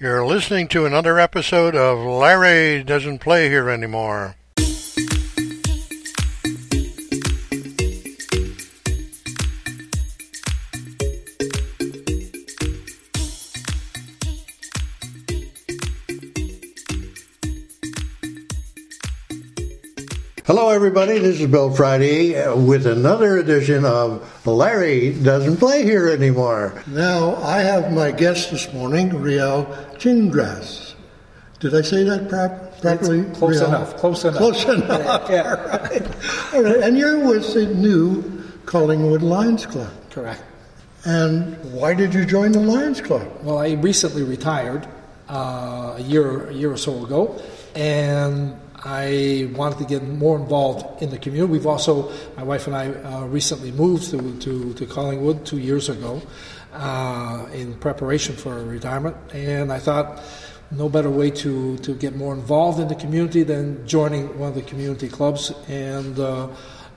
You're listening to another episode of Larry Doesn't Play Here Anymore. Everybody. This is Bill Frieday with another edition of Larry Doesn't Play Here Anymore. Now, I have my guest this morning, Rheal Gingras. Did I say that prop- properly? It's close Rheal? enough. Close enough. Close enough. Yeah. All right. All right. And you're with the new Collingwood Lions Club. Correct. And why did you join the Lions Club? Well, I recently retired uh, a year a year or so ago, and I wanted to get more involved in the community. We've also, my wife and I, uh, recently moved to, to, to Collingwood two years ago uh, in preparation for retirement, and I thought no better way to, to get more involved in the community than joining one of the community clubs. And uh,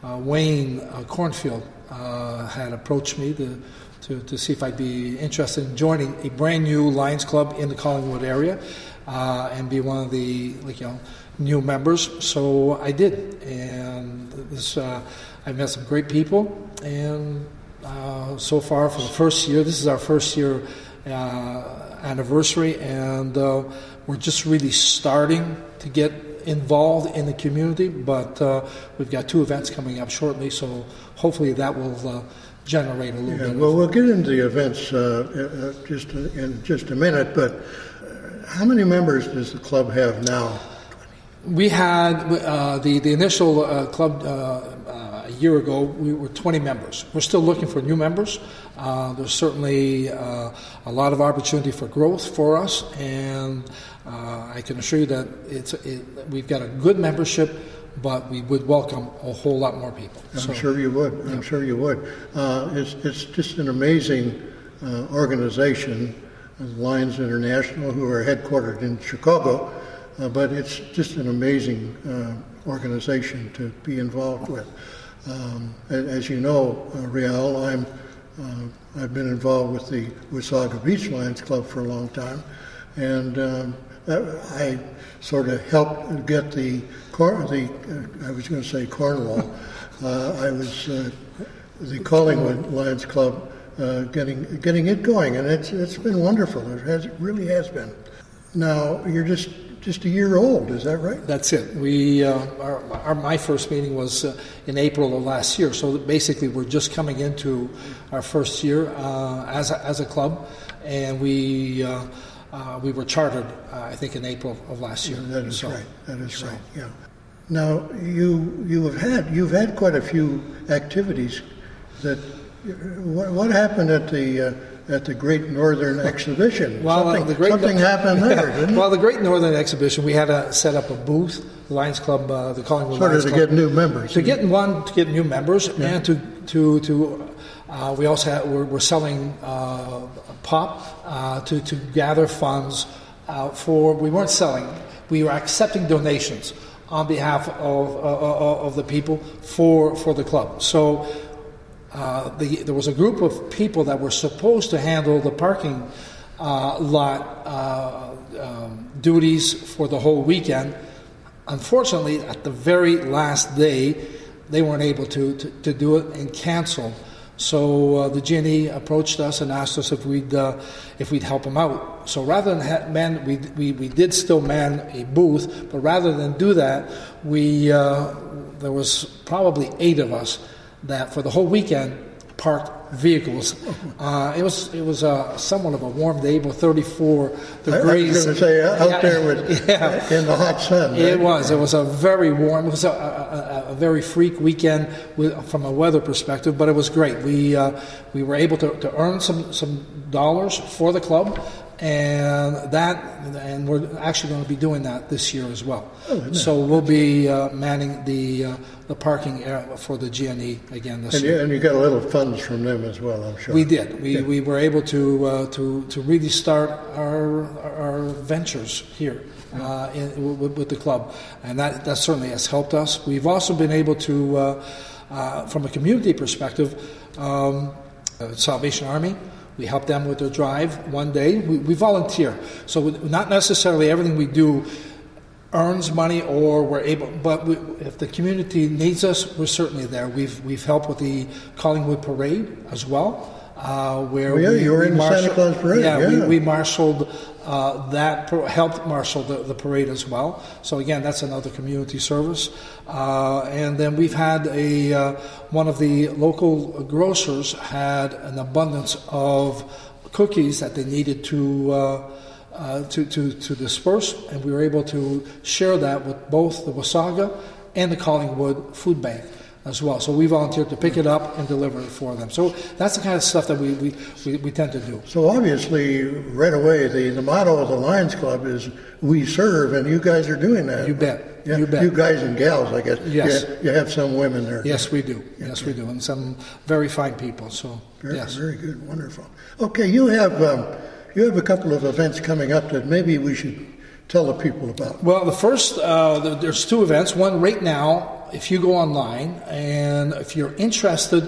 uh, Wayne uh, Cornfield uh, had approached me to, to, to see if I'd be interested in joining a brand new Lions Club in the Collingwood area and be one of the like you know new members. So I did, and this uh, I met some great people, and uh, so far for the first year, this is our first year uh, anniversary, and uh, we're just really starting to get involved in the community. But uh, we've got two events coming up shortly, so hopefully that will uh, generate a little Yeah, bit. well, we'll get into the events uh, uh, just in just a minute, but how many members does the club have now? We had uh, the the initial uh, club uh, uh, a year ago. We were 20 members. We're still looking for new members. Uh, there's certainly uh, a lot of opportunity for growth for us, and uh, I can assure you that it's it, we've got a good membership, but we would welcome a whole lot more people. I'm sure you would. I'm sure you would. Uh, it's, it's just an amazing uh, organization, Lions International, who are headquartered in Chicago, uh, but it's just an amazing uh, organization to be involved with. Um, as you know, uh, Rheal, I'm uh, I've been involved with the Wasaga Beach Lions Club for a long time, and um, I sort of helped get the cor- the uh, I was going to say Cornwall. Uh, I was uh, the Collingwood Lions Club uh, getting getting it going, and it's it's been wonderful. It has it really has been. Now you're just just a year old, is that right? That's it. We uh, our, our my first meeting was uh, in April of last year, so basically we're just coming into our first year uh, as a, as a club, and we uh, uh, we were chartered uh, I think in April of last year. That is So- right. That is so- right. Yeah. Now you you have had you've had quite a few activities that what, what happened at the uh, at the Great Northern Exhibition? Well, uh, something, the Great something happened there, didn't it? well, the Great Northern Exhibition, we had to set up a booth, the Lions Club, uh, the Collingwood Sort of to Club. get new members. To get one, to get new members, and to to to uh, we also had, we're, we're selling uh, pop uh, to to gather funds uh, for. We weren't selling; we were accepting donations on behalf of uh, uh, of the people for for the club. So. Uh, the, there was a group of people that were supposed to handle the parking uh, lot uh, um, duties for the whole weekend. Unfortunately, at the very last day, they weren't able to, to, to do it and canceled. So uh, the GNE approached us and asked us if we'd uh, if we'd help him out. So rather than ha- man, we, we we did still man a booth, but rather than do that, we uh, there was probably eight of us that for the whole weekend parked vehicles. Uh, it was it was uh, somewhat of a warm day, about 34 I, I degrees. was going to say out Yeah, there with yeah. in the hot sun. It was. It was a very warm. It was a, a, a, a very freak weekend with, from a weather perspective, but it was great. We uh, we were able to, to earn some some dollars for the club, and that and we're actually going to be doing that this year as well. Oh, so we'll be uh, manning the uh, the parking area for the GNE again this And year. you, and you got a little funds from them as well, I'm sure. We did. We, we were able to uh, to to really start our our ventures here uh, in, with, with the club, and that that certainly has helped us. We've also been able to, uh, uh, from a community perspective, um, uh, Salvation Army We help them with their drive one day. We, we volunteer. So, not necessarily everything we do earns money or we're able, but we, if the community needs us, we're certainly there. We've, we've helped with the Collingwood Parade as well. Uh, where yeah, we, you were in the Santa Claus Parade. Yeah, yeah. We, we marshaled uh, that, helped marshal the, the, parade as well. So again, that's another community service. Uh, and then we've had a uh, one of the local grocers had an abundance of cookies that they needed to. Uh, uh, to, to, to disperse, and we were able to share that with both the Wasaga and the Collingwood Food Bank as well. So we volunteered to pick it up and deliver it for them. So that's the kind of stuff that we, we, we, we, tend to do. So obviously, right away, the, the motto of the Lions Club is "We serve," and you guys are doing that. You bet. Yeah, you bet. You guys and gals, I guess. Yes. You, you have some women there. Yes, we do. Yes, we do, and some very fine people. So very, yes. very good, wonderful. Okay, you have um, you have a couple of events coming up that maybe we should tell the people about. Well, the first uh, there's two events. One right now if you go online and if you're interested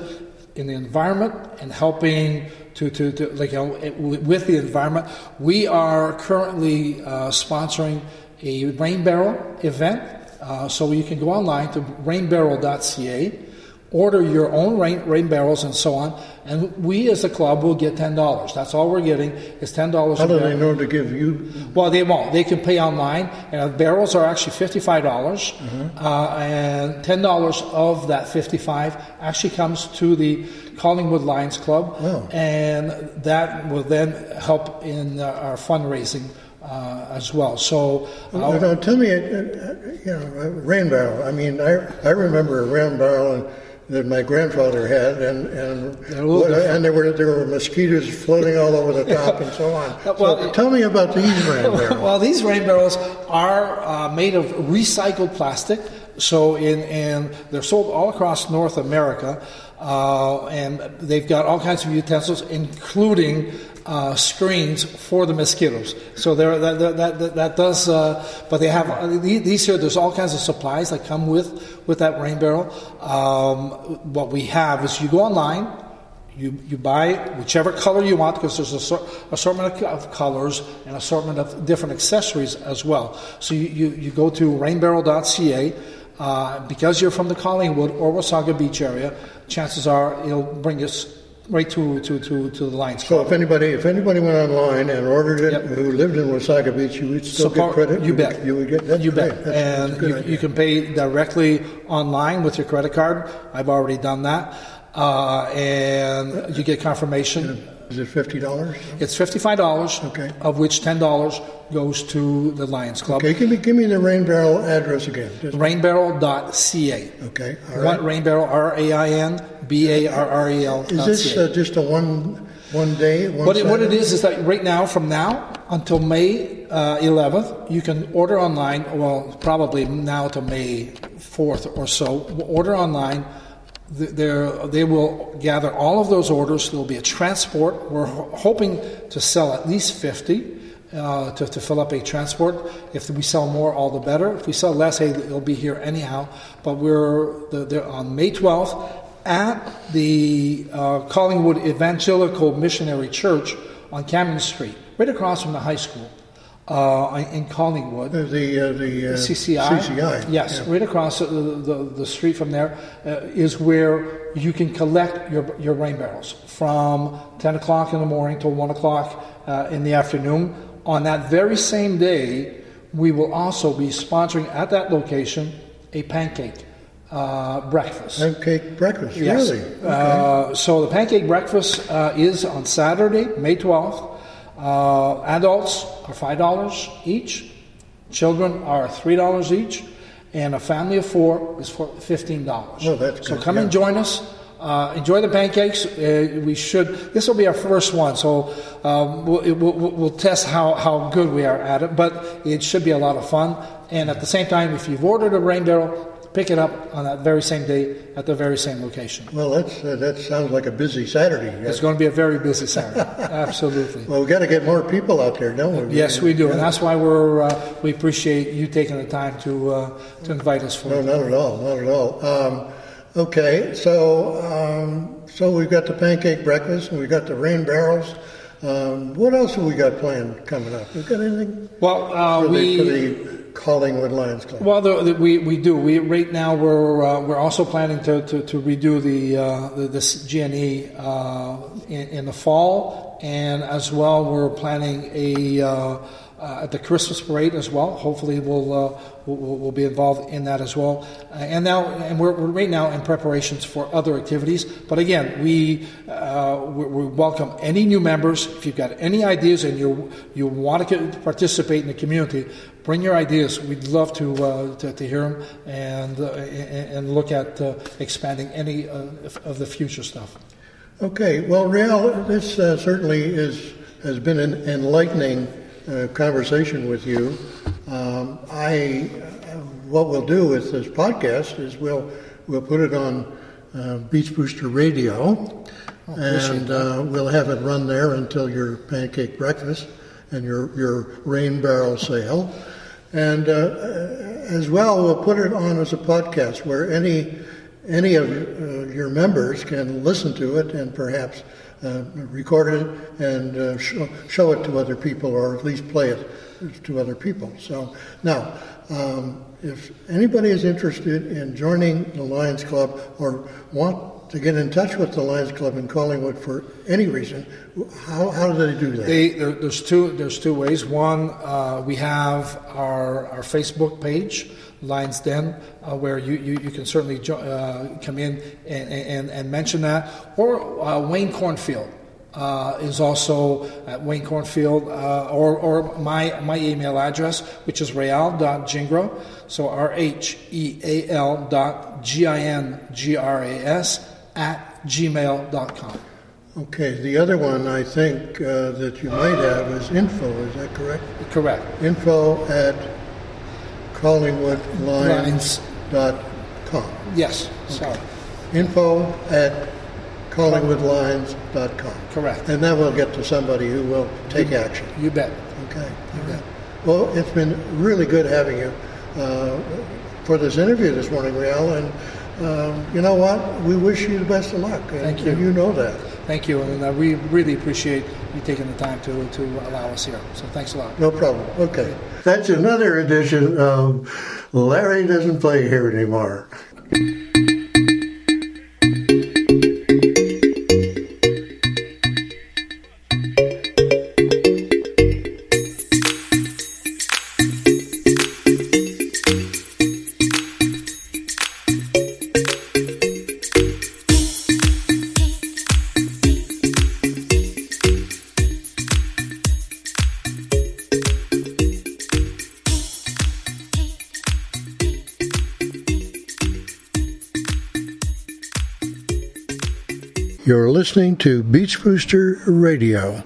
in the environment and helping to, to, to like you know, with the environment, we are currently uh, sponsoring a rain barrel event. Uh, so you can go online to rainbarrel.ca order your own rain, rain, barrels and so on, and we as a club will get ten dollars. That's all we're getting is ten dollars. How do they know to give you? Well, they won't. They can pay online, and barrels are actually fifty-five dollars, mm-hmm. uh, and ten dollars of that fifty-five actually comes to the Collingwood Lions Club, wow. and that will then help in uh, our fundraising. Uh, as well. So, uh, now, tell me, uh, uh, you know, rain barrel. I mean, I I remember a rain barrel, and that my grandfather had, and and and there were there were mosquitoes floating all over the top and so on. well, so tell me about these rain barrels. well, these rain barrels are uh, made of recycled plastic. So in and they're sold all across North America, uh, and they've got all kinds of utensils, including uh, screens for the mosquitoes. So there, that, that, that, that does, uh, but they have uh, these here. There's all kinds of supplies that come with with that rain barrel. Um, what we have is you go online. You, you buy whichever color you want because there's a assortment of colors and assortment of different accessories as well. So you, you, you go to rainbarrel.ca. Uh, because you're from the Collingwood or Wasaga Beach area, chances are it'll bring us right to, to, to, to the Lions So if anybody if anybody went online and ordered it, yep. who lived in Wasaga Beach, you would still get credit. You bet. You would get that. You bet. and you, you, can pay directly online with your credit card. I've already done that, uh, and you get confirmation. Is it fifty dollars? It's fifty-five dollars. Okay. Of which ten dollars goes to the Lions Club. Okay, give me give me the Rain Barrel address again. Just Rainbarrel.ca. Okay. All right. Rain Barrel R A I N B A R R E L. Is this uh, just a one one day? One what it, what it is is that right now, from now until May uh, 11th, you can order online. Well, probably now to May 4th or so. Order online they will gather all of those orders. There will be a transport. We're hoping to sell at least 50 uh, to, to fill up a transport. If we sell more, all the better. If we sell less, hey, it'll be here anyhow. But we're the, on May 12th at the uh, Collingwood Evangelical Missionary Church on Cameron Street, right across from the high school uh, in Collingwood. The uh, the uh, CCI. CCI. Yes, yeah. right across the, the, the, street from there uh, is where you can collect your your rain barrels from 10 o'clock in the morning till 1 o'clock uh, in the afternoon. On that very same day, we will also be sponsoring at that location a pancake. Uh, breakfast. Pancake breakfast, yes. really? Okay. so the pancake breakfast is on Saturday, May 12th uh, adults are $5 each, children are $3 each, and a family of four is for $15. Oh, that's so good. come yeah. and join us. Uh, enjoy the pancakes. Uh, we should. This will be our first one, so um, we'll, we'll, we'll, test how, how good we are at it. But it should be a lot of fun. And at the same time, if you've ordered a rain barrel, pick it up on that very same day at the very same location. Well, that's, uh, that sounds like a busy Saturday. It's going to be a very busy Saturday. Absolutely. Well, we've got to get more people out there, don't we? Yes, we do, yeah. and that's why we're uh, we appreciate you taking the time to uh, to invite us for. No, not at all, not at all. Um, okay, so um, so we've got the pancake breakfast and we've got the rain barrels. Um, what else have we got planned coming up? We got anything? Well, uh, for, we, the, for the Collingwood Lions Club. Well, the, the, we, we do. We right now we're uh, we're also planning to, to, to redo the, uh, the this GNE uh, in, in, the fall, and as well we're planning a uh, at the Christmas parade as well. Hopefully, we'll, uh, we'll, we'll be involved in that as well. Uh, and now, and we're, we're, right now in preparations for other activities. But again, we, uh, we, we welcome any new members. If you've got any ideas and you you want to participate in the community, bring your ideas. We'd love to uh, to, to, hear them and uh, and look at expanding any of the future stuff. Okay. Well, Rheal, this certainly is has been an enlightening uh, conversation with you. Um, I, what we'll do with this podcast is we'll we'll put it on uh, Beach Booster Radio, oh, and uh, we'll have it run there until your pancake breakfast and your your rain barrel sale, and uh, as well we'll put it on as a podcast where any any of uh, your members can listen to it and perhaps uh, record it and uh, show, show, it to other people or at least play it to other people. So now, um, if anybody is interested in joining the Lions Club or want to get in touch with the Lions Club in Collingwood for any reason, how, how do they do that? They, there, there's two there's two ways. One, uh, we have our our Facebook page. Lions Den, uh, where you, you, you, can certainly jo- uh, come in and, and, and, mention that. Or uh, Wayne Cornfield uh, is also at Wayne Cornfield, uh, or, or my, my email address, which is rheal.gingras, so R H E A L dot G I N G R A S at gmail.com. Okay, the other one I think uh, that you might have is info, is that correct? Correct. Info at collingwoodlions.com. Yes, sorry. Info at collingwoodlions.com. Correct. And then we'll get to somebody who will take action. You bet. Okay. You bet. Well, it's been really good having you uh, for this interview this morning, Rheal. And um, you know what? We wish you the best of luck. And, Thank you. And you know that. Thank you, and uh, we really appreciate you taking the time to, to allow us here. So thanks a lot. No problem. Okay. That's another edition of Larry Doesn't Play Here Anymore. You're listening to Beach Booster Radio.